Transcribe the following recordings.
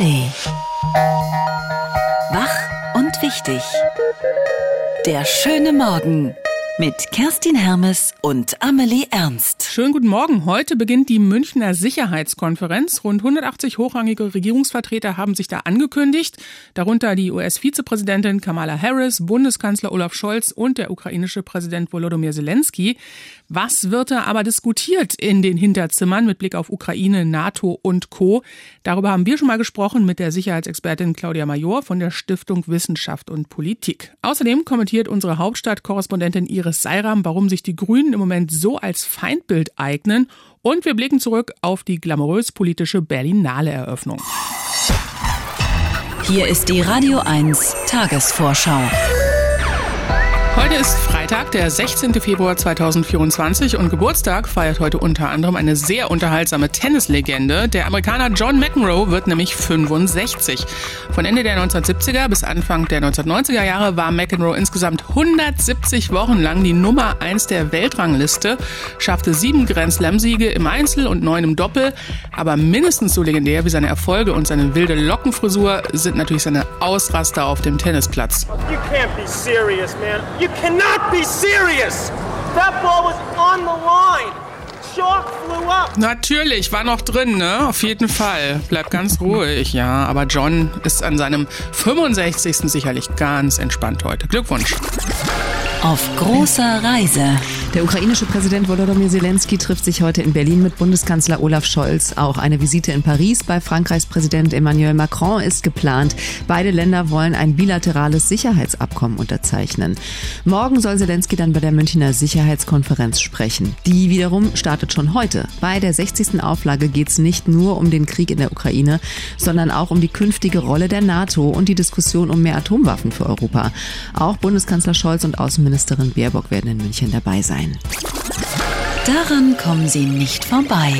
ARD. Wach und wichtig. Der schöne Morgen mit Kerstin Hermes und Amelie Ernst. Schönen guten Morgen. Heute beginnt die Münchner Sicherheitskonferenz. Rund 180 hochrangige Regierungsvertreter haben sich da angekündigt, darunter die US-Vizepräsidentin Kamala Harris, Bundeskanzler Olaf Scholz und der ukrainische Präsident Volodymyr Zelensky. Was wird da aber diskutiert in den Hinterzimmern mit Blick auf Ukraine, NATO und Co? Darüber haben wir schon mal gesprochen mit der Sicherheitsexpertin Claudia Major von der Stiftung Wissenschaft und Politik. Außerdem kommentiert unsere Hauptstadtkorrespondentin Iris Iris Seiram, warum sich die Grünen im Moment so als Feindbild eignen. Und wir blicken zurück auf die glamourös politische Berlinale Eröffnung. Hier ist die Radio 1 Tagesvorschau. Heute ist Freitag, der 16. Februar 2024 und Geburtstag feiert heute unter anderem eine sehr unterhaltsame Tennislegende. Der Amerikaner John McEnroe wird nämlich 65. Von Ende der 1970er bis Anfang der 1990er Jahre war McEnroe insgesamt 170 Wochen lang die Nummer 1 der Weltrangliste, schaffte sieben Grand Slam-Siege im Einzel und neun im Doppel. Aber mindestens so legendär wie seine Erfolge und seine wilde Lockenfrisur sind natürlich seine Ausraster auf dem Tennisplatz. You can't be serious, man. You cannot be serious! That ball was on the line! Natürlich, war noch drin, ne? Auf jeden Fall. Bleib ganz ruhig, ja. Aber John ist an seinem 65. sicherlich ganz entspannt heute. Glückwunsch. Auf großer Reise. Der ukrainische Präsident Volodymyr Zelensky trifft sich heute in Berlin mit Bundeskanzler Olaf Scholz. Auch eine Visite in Paris bei Frankreichs Präsident Emmanuel Macron ist geplant. Beide Länder wollen ein bilaterales Sicherheitsabkommen unterzeichnen. Morgen soll Zelensky dann bei der Münchner Sicherheitskonferenz sprechen. Die wiederum startet schon heute. Bei der 60. Auflage geht es nicht nur um den Krieg in der Ukraine, sondern auch um die künftige Rolle der NATO und die Diskussion um mehr Atomwaffen für Europa. Auch Bundeskanzler Scholz und Außenministerin Baerbock werden in München dabei sein sein. Daran kommen Sie nicht vorbei.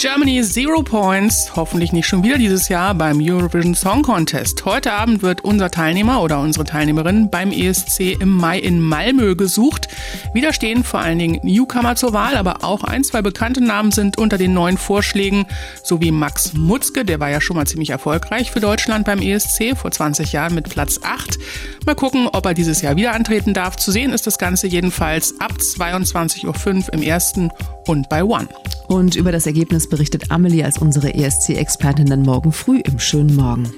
Germany Zero Points, hoffentlich nicht schon wieder dieses Jahr beim Eurovision Song Contest. Heute Abend wird unser Teilnehmer oder unsere Teilnehmerin beim ESC im Mai in Malmö gesucht. Wieder stehen vor allen Dingen Newcomer zur Wahl, aber auch ein, zwei bekannte Namen sind unter den neuen Vorschlägen, so wie Max Mutzke, der war ja schon mal ziemlich erfolgreich für Deutschland beim ESC vor 20 Jahren mit Platz 8. Mal gucken, ob er dieses Jahr wieder antreten darf. Zu sehen ist das Ganze jedenfalls ab 22.05 Uhr im ersten und bei One. Und über das Ergebnis berichtet Amelie als unsere ESC-Expertin dann morgen früh im schönen Morgen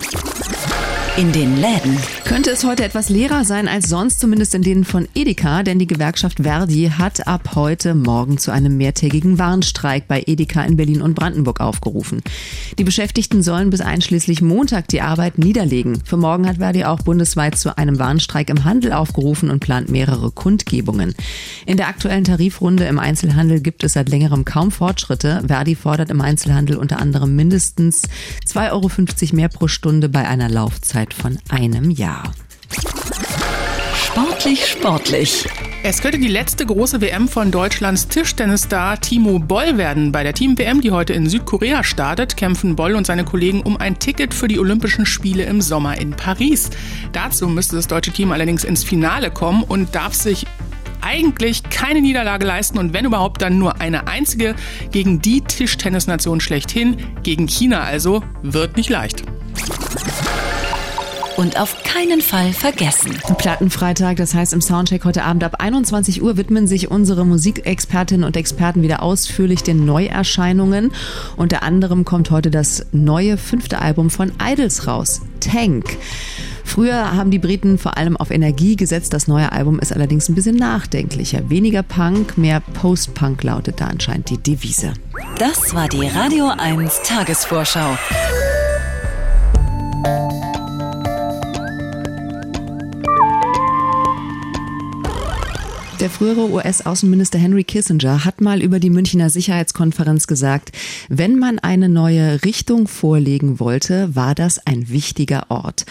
in den Läden. Könnte es heute etwas leerer sein als sonst, zumindest in denen von Edeka, denn die Gewerkschaft Verdi hat ab heute Morgen zu einem mehrtägigen Warnstreik bei Edeka in Berlin und Brandenburg aufgerufen. Die Beschäftigten sollen bis einschließlich Montag die Arbeit niederlegen. Für morgen hat Verdi auch bundesweit zu einem Warnstreik im Handel aufgerufen und plant mehrere Kundgebungen. In der aktuellen Tarifrunde im Einzelhandel gibt es seit längerem kaum Fortschritte. Verdi fordert im Einzelhandel unter anderem mindestens 2,50 Euro mehr pro Stunde bei einer Laufzeit Laufzeit von einem Jahr. Sportlich, sportlich. Es könnte die letzte große WM von Deutschlands Tischtennisstar Timo Boll werden. Bei der Team-WM, die heute in Südkorea startet, kämpfen Boll und seine Kollegen um ein Ticket für die Olympischen Spiele im Sommer in Paris. Dazu müsste das deutsche Team allerdings ins Finale kommen und darf sich eigentlich keine Niederlage leisten und wenn überhaupt dann nur eine einzige gegen die Tischtennisnation schlechthin, gegen China also, wird nicht leicht und auf keinen Fall vergessen. Plattenfreitag, das heißt im Soundcheck heute Abend ab 21 Uhr widmen sich unsere Musikexpertinnen und Experten wieder ausführlich den Neuerscheinungen. Unter anderem kommt heute das neue fünfte Album von Idols raus, Tank. Früher haben die Briten vor allem auf Energie gesetzt. Das neue Album ist allerdings ein bisschen nachdenklicher. Weniger Punk, mehr Post-Punk lautet da anscheinend die Devise. Das war die Radio 1 Tagesvorschau. Der frühere US-Außenminister Henry Kissinger hat mal über die Münchner Sicherheitskonferenz gesagt, wenn man eine neue Richtung vorlegen wollte, war das ein wichtiger Ort.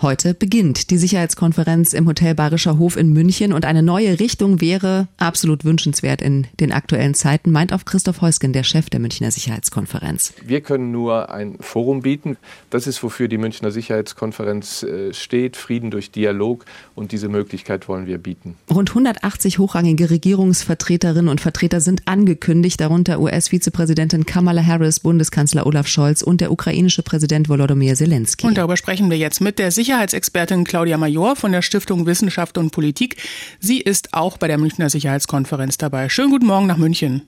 Heute beginnt die Sicherheitskonferenz im Hotel Bayerischer Hof in München und eine neue Richtung wäre absolut wünschenswert in den aktuellen Zeiten, meint auch Christoph Heusgen, der Chef der Münchner Sicherheitskonferenz. Wir können nur ein Forum bieten. Das ist, wofür die Münchner Sicherheitskonferenz äh, steht. Frieden durch Dialog und diese Möglichkeit wollen wir bieten. Rund 180 20 hochrangige Regierungsvertreterinnen und Vertreter sind angekündigt, darunter US-Vizepräsidentin Kamala Harris, Bundeskanzler Olaf Scholz und der ukrainische Präsident Volodymyr Zelensky. Und darüber sprechen wir jetzt mit der Sicherheitsexpertin Claudia Major von der Stiftung Wissenschaft und Politik. Sie ist auch bei der Münchner Sicherheitskonferenz dabei. Schönen guten Morgen nach München.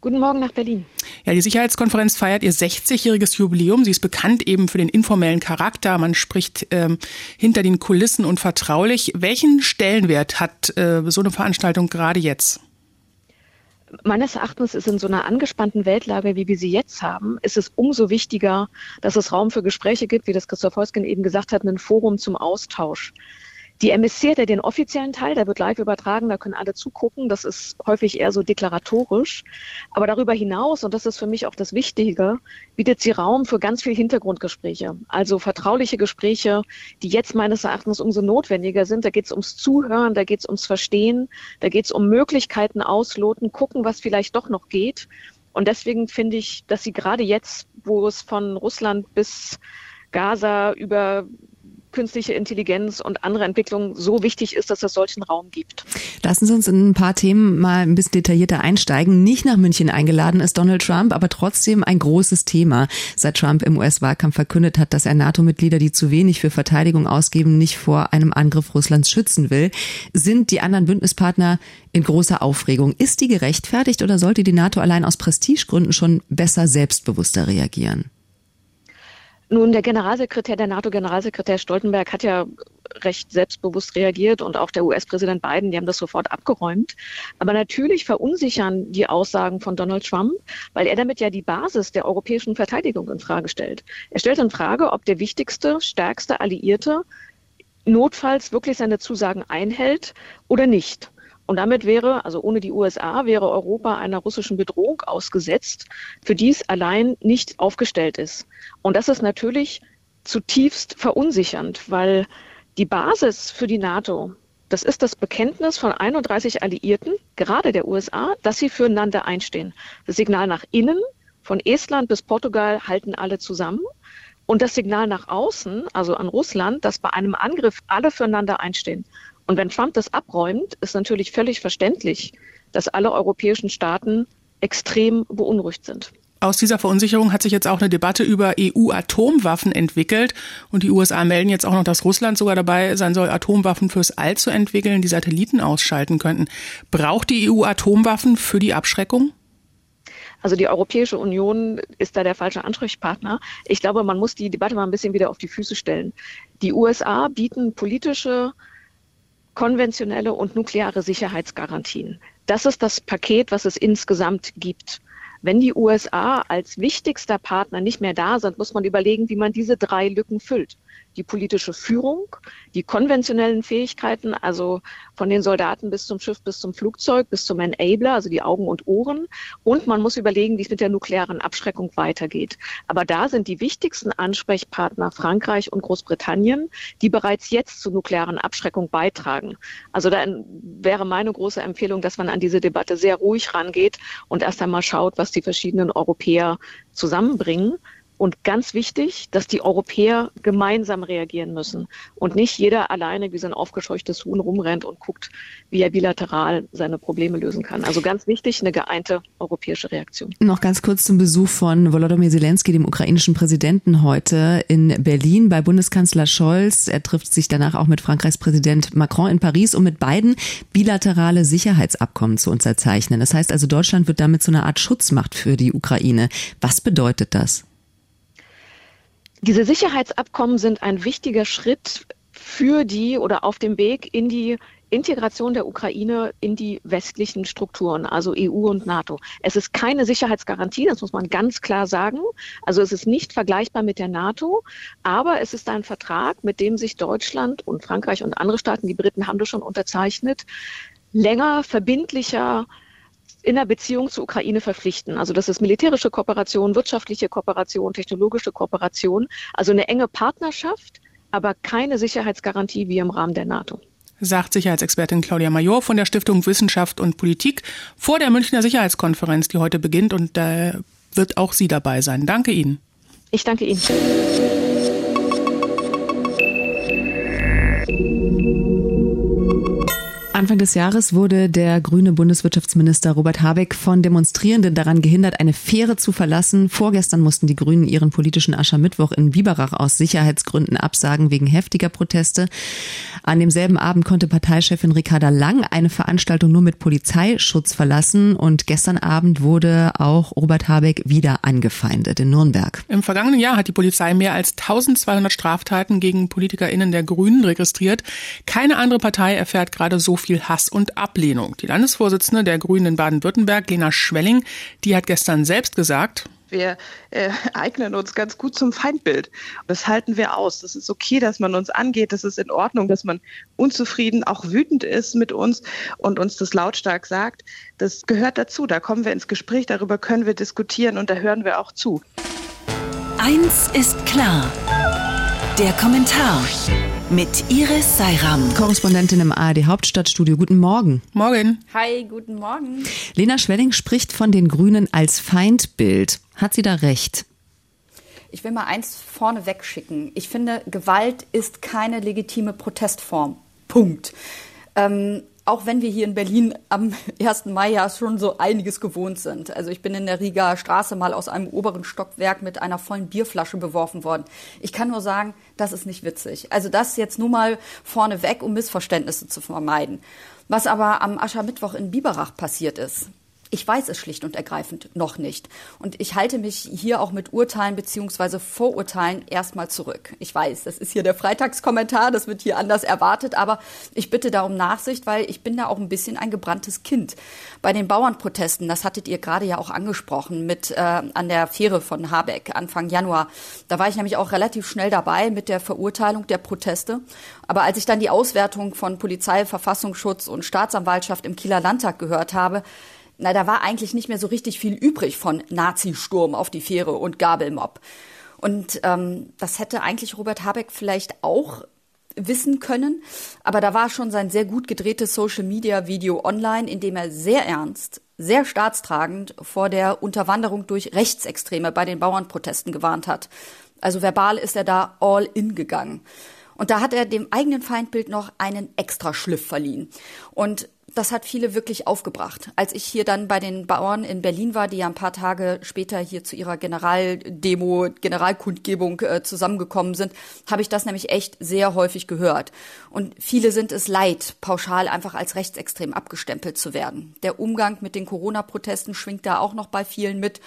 Guten Morgen nach Berlin. Ja, die Sicherheitskonferenz feiert ihr 60-jähriges Jubiläum. Sie ist bekannt eben für den informellen Charakter. Man spricht ähm, hinter den Kulissen und vertraulich. Welchen Stellenwert hat äh, so eine Veranstaltung gerade jetzt? Meines Erachtens ist in so einer angespannten Weltlage, wie wir sie jetzt haben, ist es umso wichtiger, dass es Raum für Gespräche gibt, wie das Christoph Heusgen eben gesagt hat, ein Forum zum Austausch. Die MSC hat ja den offiziellen Teil, der wird live übertragen, da können alle zugucken. Das ist häufig eher so deklaratorisch. Aber darüber hinaus, und das ist für mich auch das Wichtige, bietet sie Raum für ganz viel Hintergrundgespräche. Also vertrauliche Gespräche, die jetzt meines Erachtens umso notwendiger sind. Da geht es ums Zuhören, da geht es ums Verstehen, da geht es um Möglichkeiten ausloten, gucken, was vielleicht doch noch geht. Und deswegen finde ich, dass sie gerade jetzt, wo es von Russland bis Gaza über künstliche Intelligenz und andere Entwicklungen so wichtig ist, dass es solchen Raum gibt. Lassen Sie uns in ein paar Themen mal ein bisschen detaillierter einsteigen. Nicht nach München eingeladen ist Donald Trump, aber trotzdem ein großes Thema. Seit Trump im US-Wahlkampf verkündet hat, dass er NATO-Mitglieder, die zu wenig für Verteidigung ausgeben, nicht vor einem Angriff Russlands schützen will, sind die anderen Bündnispartner in großer Aufregung. Ist die gerechtfertigt oder sollte die NATO allein aus Prestigegründen schon besser selbstbewusster reagieren? Nun, der Generalsekretär, der NATO-Generalsekretär Stoltenberg hat ja recht selbstbewusst reagiert und auch der US-Präsident Biden, die haben das sofort abgeräumt. Aber natürlich verunsichern die Aussagen von Donald Trump, weil er damit ja die Basis der europäischen Verteidigung in Frage stellt. Er stellt in Frage, ob der wichtigste, stärkste Alliierte notfalls wirklich seine Zusagen einhält oder nicht. Und damit wäre, also ohne die USA, wäre Europa einer russischen Bedrohung ausgesetzt, für die es allein nicht aufgestellt ist. Und das ist natürlich zutiefst verunsichernd, weil die Basis für die NATO, das ist das Bekenntnis von 31 Alliierten, gerade der USA, dass sie füreinander einstehen. Das Signal nach innen, von Estland bis Portugal, halten alle zusammen. Und das Signal nach außen, also an Russland, dass bei einem Angriff alle füreinander einstehen. Und wenn Trump das abräumt, ist natürlich völlig verständlich, dass alle europäischen Staaten extrem beunruhigt sind. Aus dieser Verunsicherung hat sich jetzt auch eine Debatte über EU-Atomwaffen entwickelt. Und die USA melden jetzt auch noch, dass Russland sogar dabei sein soll, Atomwaffen fürs All zu entwickeln, die Satelliten ausschalten könnten. Braucht die EU Atomwaffen für die Abschreckung? Also die Europäische Union ist da der falsche Ansprechpartner. Ich glaube, man muss die Debatte mal ein bisschen wieder auf die Füße stellen. Die USA bieten politische konventionelle und nukleare Sicherheitsgarantien. Das ist das Paket, was es insgesamt gibt. Wenn die USA als wichtigster Partner nicht mehr da sind, muss man überlegen, wie man diese drei Lücken füllt die politische Führung, die konventionellen Fähigkeiten, also von den Soldaten bis zum Schiff, bis zum Flugzeug, bis zum Enabler, also die Augen und Ohren. Und man muss überlegen, wie es mit der nuklearen Abschreckung weitergeht. Aber da sind die wichtigsten Ansprechpartner Frankreich und Großbritannien, die bereits jetzt zur nuklearen Abschreckung beitragen. Also da wäre meine große Empfehlung, dass man an diese Debatte sehr ruhig rangeht und erst einmal schaut, was die verschiedenen Europäer zusammenbringen. Und ganz wichtig, dass die Europäer gemeinsam reagieren müssen und nicht jeder alleine wie so ein aufgescheuchtes Huhn rumrennt und guckt, wie er bilateral seine Probleme lösen kann. Also ganz wichtig, eine geeinte europäische Reaktion. Noch ganz kurz zum Besuch von Volodymyr Zelensky, dem ukrainischen Präsidenten, heute in Berlin bei Bundeskanzler Scholz. Er trifft sich danach auch mit Frankreichs Präsident Macron in Paris, um mit beiden bilaterale Sicherheitsabkommen zu unterzeichnen. Das heißt also, Deutschland wird damit zu einer Art Schutzmacht für die Ukraine. Was bedeutet das? Diese Sicherheitsabkommen sind ein wichtiger Schritt für die oder auf dem Weg in die Integration der Ukraine in die westlichen Strukturen, also EU und NATO. Es ist keine Sicherheitsgarantie, das muss man ganz klar sagen. Also es ist nicht vergleichbar mit der NATO, aber es ist ein Vertrag, mit dem sich Deutschland und Frankreich und andere Staaten, die Briten haben das schon unterzeichnet, länger verbindlicher in der Beziehung zur Ukraine verpflichten. Also das ist militärische Kooperation, wirtschaftliche Kooperation, technologische Kooperation, also eine enge Partnerschaft, aber keine Sicherheitsgarantie wie im Rahmen der NATO sagt Sicherheitsexpertin Claudia Major von der Stiftung Wissenschaft und Politik vor der Münchner Sicherheitskonferenz, die heute beginnt und da wird auch sie dabei sein. Danke Ihnen. Ich danke Ihnen. Anfang des Jahres wurde der grüne Bundeswirtschaftsminister Robert Habeck von Demonstrierenden daran gehindert, eine Fähre zu verlassen. Vorgestern mussten die Grünen ihren politischen Aschermittwoch in Biberach aus Sicherheitsgründen absagen wegen heftiger Proteste. An demselben Abend konnte Parteichefin Ricarda Lang eine Veranstaltung nur mit Polizeischutz verlassen und gestern Abend wurde auch Robert Habeck wieder angefeindet in Nürnberg. Im vergangenen Jahr hat die Polizei mehr als 1200 Straftaten gegen PolitikerInnen der Grünen registriert. Keine andere Partei erfährt gerade so viel Hass und Ablehnung. Die Landesvorsitzende der Grünen in Baden-Württemberg, Lena Schwelling, die hat gestern selbst gesagt, wir äh, eignen uns ganz gut zum Feindbild. Das halten wir aus. Das ist okay, dass man uns angeht. Das ist in Ordnung, dass man unzufrieden, auch wütend ist mit uns und uns das lautstark sagt. Das gehört dazu. Da kommen wir ins Gespräch. Darüber können wir diskutieren und da hören wir auch zu. Eins ist klar. Der Kommentar mit Iris Seiram. Korrespondentin im ARD Hauptstadtstudio. Guten Morgen. Morgen. Hi, guten Morgen. Lena Schwelling spricht von den Grünen als Feindbild. Hat sie da recht? Ich will mal eins vorne wegschicken. Ich finde, Gewalt ist keine legitime Protestform. Punkt. Ähm, auch wenn wir hier in Berlin am 1. Mai ja schon so einiges gewohnt sind. Also ich bin in der Riga Straße mal aus einem oberen Stockwerk mit einer vollen Bierflasche beworfen worden. Ich kann nur sagen, das ist nicht witzig. Also das jetzt nur mal vorne weg, um Missverständnisse zu vermeiden. Was aber am Aschermittwoch in Biberach passiert ist, ich weiß es schlicht und ergreifend noch nicht. Und ich halte mich hier auch mit Urteilen beziehungsweise Vorurteilen erstmal zurück. Ich weiß, das ist hier der Freitagskommentar, das wird hier anders erwartet, aber ich bitte da um Nachsicht, weil ich bin da auch ein bisschen ein gebranntes Kind. Bei den Bauernprotesten, das hattet ihr gerade ja auch angesprochen, mit äh, an der Fähre von Habeck Anfang Januar. Da war ich nämlich auch relativ schnell dabei mit der Verurteilung der Proteste. Aber als ich dann die Auswertung von Polizei, Verfassungsschutz und Staatsanwaltschaft im Kieler Landtag gehört habe, na, da war eigentlich nicht mehr so richtig viel übrig von Nazi-Sturm auf die Fähre und Gabelmob. Und ähm, das hätte eigentlich Robert Habeck vielleicht auch wissen können. Aber da war schon sein sehr gut gedrehtes Social-Media-Video online, in dem er sehr ernst, sehr staatstragend vor der Unterwanderung durch Rechtsextreme bei den Bauernprotesten gewarnt hat. Also verbal ist er da all in gegangen. Und da hat er dem eigenen Feindbild noch einen extra Schliff verliehen. Und das hat viele wirklich aufgebracht. Als ich hier dann bei den Bauern in Berlin war, die ja ein paar Tage später hier zu ihrer Generaldemo, Generalkundgebung äh, zusammengekommen sind, habe ich das nämlich echt sehr häufig gehört. Und viele sind es leid, pauschal einfach als rechtsextrem abgestempelt zu werden. Der Umgang mit den Corona-Protesten schwingt da auch noch bei vielen mit.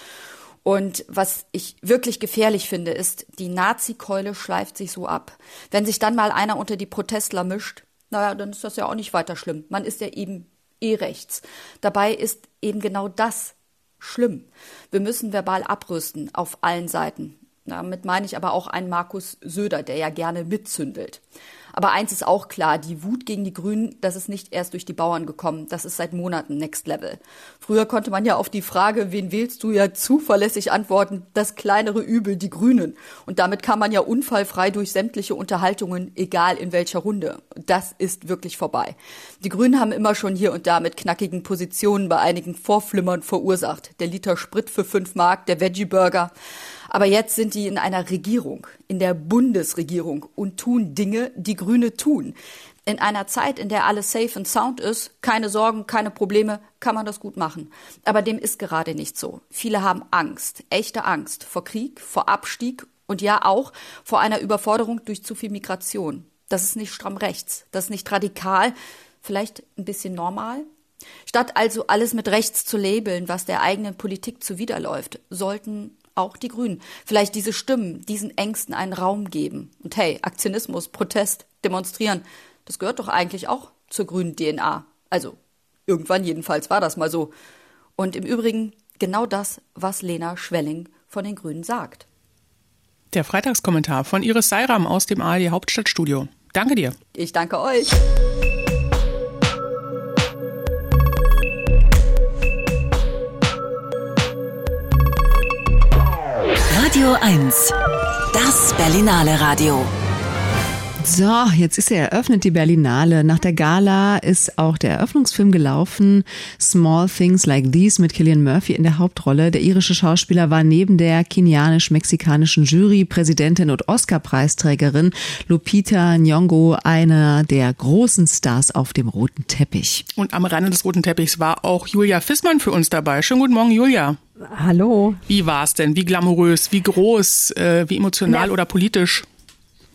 Und was ich wirklich gefährlich finde, ist, die Nazi-Keule schleift sich so ab. Wenn sich dann mal einer unter die Protestler mischt, naja, dann ist das ja auch nicht weiter schlimm. Man ist ja eben eh rechts. Dabei ist eben genau das schlimm. Wir müssen verbal abrüsten auf allen Seiten. Damit meine ich aber auch einen Markus Söder, der ja gerne mitzündelt. Aber eins ist auch klar, die Wut gegen die Grünen, das ist nicht erst durch die Bauern gekommen, das ist seit Monaten Next Level. Früher konnte man ja auf die Frage, wen wählst du, ja zuverlässig antworten, das kleinere Übel, die Grünen. Und damit kam man ja unfallfrei durch sämtliche Unterhaltungen, egal in welcher Runde. Das ist wirklich vorbei. Die Grünen haben immer schon hier und da mit knackigen Positionen bei einigen Vorflimmern verursacht. Der Liter Sprit für fünf Mark, der Veggie-Burger. Aber jetzt sind die in einer Regierung, in der Bundesregierung und tun Dinge, die Grüne tun. In einer Zeit, in der alles safe and sound ist, keine Sorgen, keine Probleme, kann man das gut machen. Aber dem ist gerade nicht so. Viele haben Angst, echte Angst vor Krieg, vor Abstieg und ja auch vor einer Überforderung durch zu viel Migration. Das ist nicht stramm rechts, das ist nicht radikal, vielleicht ein bisschen normal. Statt also alles mit rechts zu labeln, was der eigenen Politik zuwiderläuft, sollten auch die Grünen, vielleicht diese Stimmen, diesen Ängsten einen Raum geben. Und hey, Aktionismus, Protest, Demonstrieren, das gehört doch eigentlich auch zur grünen DNA. Also, irgendwann jedenfalls war das mal so. Und im Übrigen genau das, was Lena Schwelling von den Grünen sagt. Der Freitagskommentar von Iris Seiram aus dem ARD Hauptstadtstudio. Danke dir. Ich danke euch. Radio 1. Das Berlinale Radio. So, jetzt ist er eröffnet, die Berlinale. Nach der Gala ist auch der Eröffnungsfilm gelaufen. Small Things Like These mit Killian Murphy in der Hauptrolle. Der irische Schauspieler war neben der kenianisch-mexikanischen Jury, Präsidentin und Oscar-Preisträgerin Lupita Nyong'o einer der großen Stars auf dem roten Teppich. Und am Rande des roten Teppichs war auch Julia Fissmann für uns dabei. Schönen guten Morgen, Julia. Hallo. Wie war es denn? Wie glamourös? Wie groß? Äh, wie emotional Na, oder politisch?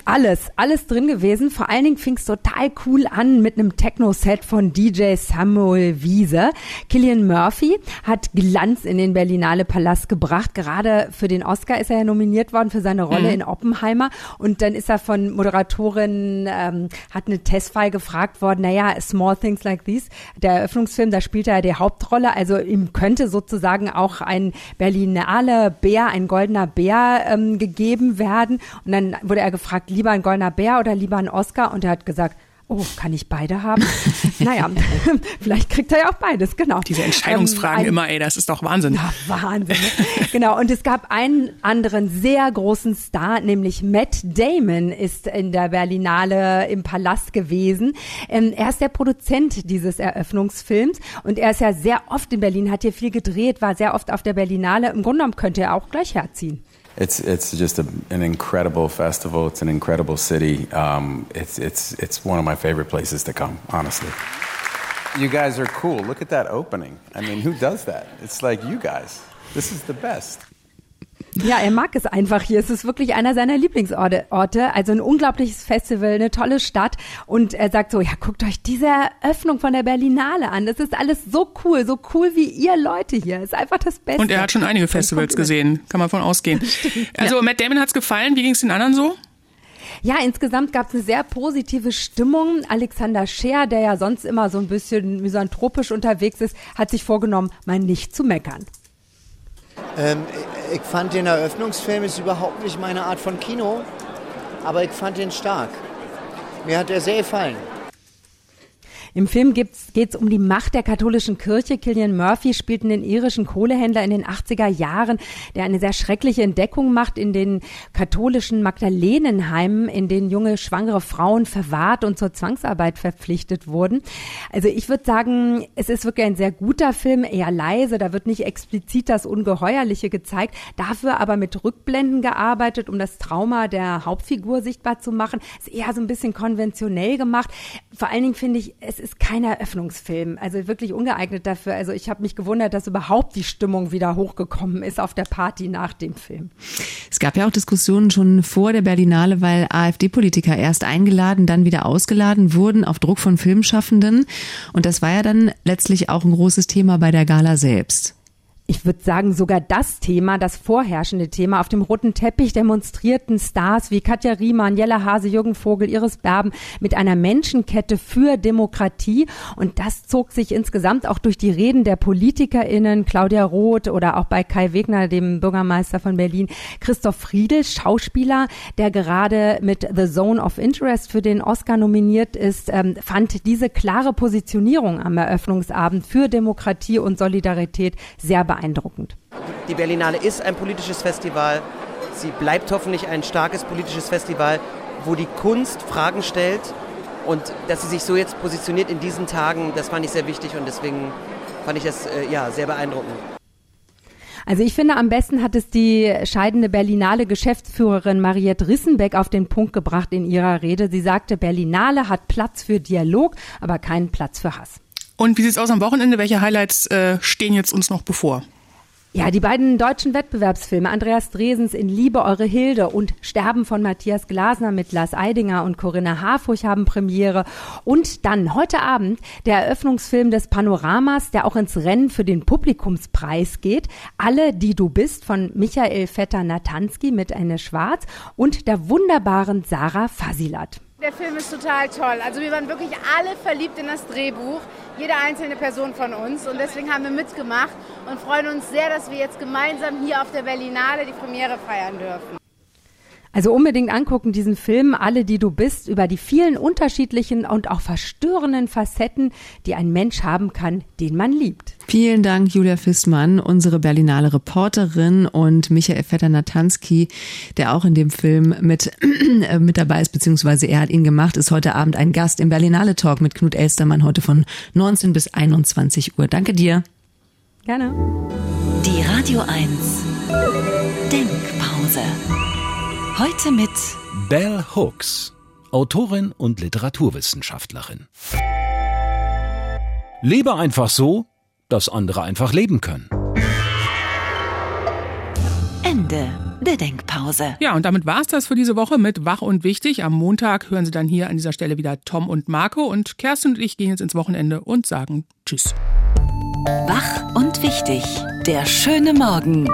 Alles, alles drin gewesen. Vor allen Dingen fing es total cool an mit einem Techno-Set von DJ Samuel Wiese. Killian Murphy hat Glanz in den Berlinale Palast gebracht. Gerade für den Oscar ist er ja nominiert worden für seine Rolle mhm. in Oppenheimer. Und dann ist er von Moderatorin, ähm, hat eine Testfile gefragt worden, naja, Small Things Like These, der Eröffnungsfilm, da spielt er die Hauptrolle. Also ihm könnte sozusagen auch ein Berlinale Bär, ein goldener Bär ähm, gegeben werden. Und dann wurde er gefragt, lieber ein goldener Bär oder lieber ein Oscar? Und er hat gesagt, Oh, kann ich beide haben? naja, vielleicht kriegt er ja auch beides, genau. Diese Entscheidungsfragen ähm, ein, immer, ey, das ist doch Wahnsinn. Ja, Wahnsinn. Ne? genau, und es gab einen anderen sehr großen Star, nämlich Matt Damon ist in der Berlinale im Palast gewesen. Ähm, er ist der Produzent dieses Eröffnungsfilms und er ist ja sehr oft in Berlin, hat hier viel gedreht, war sehr oft auf der Berlinale. Im Grunde genommen könnte er auch gleich herziehen. It's it's just a, an incredible festival. It's an incredible city. Um, it's it's it's one of my favorite places to come. Honestly, you guys are cool. Look at that opening. I mean, who does that? It's like you guys. This is the best. Ja, er mag es einfach hier. Es ist wirklich einer seiner Lieblingsorte. Also ein unglaubliches Festival, eine tolle Stadt. Und er sagt so, ja, guckt euch diese Eröffnung von der Berlinale an. Das ist alles so cool, so cool wie ihr Leute hier. Ist einfach das Beste. Und er hat schon einige Festivals gesehen, kann man von ausgehen. Also Matt Damon hat's gefallen. Wie ging es den anderen so? Ja, insgesamt gab es eine sehr positive Stimmung. Alexander Scheer, der ja sonst immer so ein bisschen misanthropisch unterwegs ist, hat sich vorgenommen, mal nicht zu meckern. Ähm, ich fand den Eröffnungsfilm ist überhaupt nicht meine Art von Kino, aber ich fand ihn stark. Mir hat er sehr gefallen. Im Film geht es um die Macht der katholischen Kirche. Killian Murphy spielt einen irischen Kohlehändler in den 80er Jahren, der eine sehr schreckliche Entdeckung macht in den katholischen Magdalenenheimen, in denen junge schwangere Frauen verwahrt und zur Zwangsarbeit verpflichtet wurden. Also ich würde sagen, es ist wirklich ein sehr guter Film, eher leise, da wird nicht explizit das Ungeheuerliche gezeigt, dafür aber mit Rückblenden gearbeitet, um das Trauma der Hauptfigur sichtbar zu machen. Ist eher so ein bisschen konventionell gemacht. Vor allen Dingen finde ich, es ist kein Eröffnungsfilm, also wirklich ungeeignet dafür. Also ich habe mich gewundert, dass überhaupt die Stimmung wieder hochgekommen ist auf der Party nach dem Film. Es gab ja auch Diskussionen schon vor der Berlinale, weil AfD-Politiker erst eingeladen, dann wieder ausgeladen wurden auf Druck von Filmschaffenden. Und das war ja dann letztlich auch ein großes Thema bei der Gala selbst ich würde sagen, sogar das Thema, das vorherrschende Thema. Auf dem roten Teppich demonstrierten Stars wie Katja Riemann, Jella Hase, Jürgen Vogel, Iris Berben mit einer Menschenkette für Demokratie. Und das zog sich insgesamt auch durch die Reden der PolitikerInnen, Claudia Roth oder auch bei Kai Wegner, dem Bürgermeister von Berlin, Christoph Friedel, Schauspieler, der gerade mit The Zone of Interest für den Oscar nominiert ist, ähm, fand diese klare Positionierung am Eröffnungsabend für Demokratie und Solidarität sehr beeindruckend beeindruckend. Die Berlinale ist ein politisches Festival. Sie bleibt hoffentlich ein starkes politisches Festival, wo die Kunst Fragen stellt. Und dass sie sich so jetzt positioniert in diesen Tagen, das fand ich sehr wichtig und deswegen fand ich das äh, ja, sehr beeindruckend. Also ich finde, am besten hat es die scheidende Berlinale Geschäftsführerin Mariette Rissenbeck auf den Punkt gebracht in ihrer Rede. Sie sagte, Berlinale hat Platz für Dialog, aber keinen Platz für Hass. Und wie sieht's aus am Wochenende? Welche Highlights äh, stehen jetzt uns noch bevor? Ja, die beiden deutschen Wettbewerbsfilme Andreas Dresens in Liebe eure Hilde und Sterben von Matthias Glasner mit Lars Eidinger und Corinna Harfurch haben Premiere. Und dann heute Abend der Eröffnungsfilm des Panoramas, der auch ins Rennen für den Publikumspreis geht. Alle, die du bist von Michael Vetter-Natanski mit Anne Schwarz und der wunderbaren Sarah Fasilat. Der Film ist total toll. Also wir waren wirklich alle verliebt in das Drehbuch, jede einzelne Person von uns. Und deswegen haben wir mitgemacht und freuen uns sehr, dass wir jetzt gemeinsam hier auf der Berlinale die Premiere feiern dürfen. Also unbedingt angucken diesen Film Alle, die du bist, über die vielen unterschiedlichen und auch verstörenden Facetten, die ein Mensch haben kann, den man liebt. Vielen Dank, Julia Fissmann, unsere Berlinale Reporterin und Michael Vetter-Natanski, der auch in dem Film mit, äh, mit dabei ist, beziehungsweise er hat ihn gemacht, ist heute Abend ein Gast im Berlinale Talk mit Knut Elstermann heute von 19 bis 21 Uhr. Danke dir. Gerne. Die Radio 1 Denkpause. Heute mit Bell Hooks, Autorin und Literaturwissenschaftlerin. Lebe einfach so, dass andere einfach leben können. Ende der Denkpause. Ja, und damit war's das für diese Woche mit Wach und Wichtig. Am Montag hören Sie dann hier an dieser Stelle wieder Tom und Marco und Kerstin und ich gehen jetzt ins Wochenende und sagen Tschüss. Wach und Wichtig. Der schöne Morgen.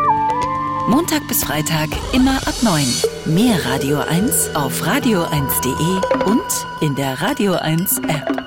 Montag bis Freitag immer ab 9. Mehr Radio 1 auf radio1.de und in der Radio 1 App.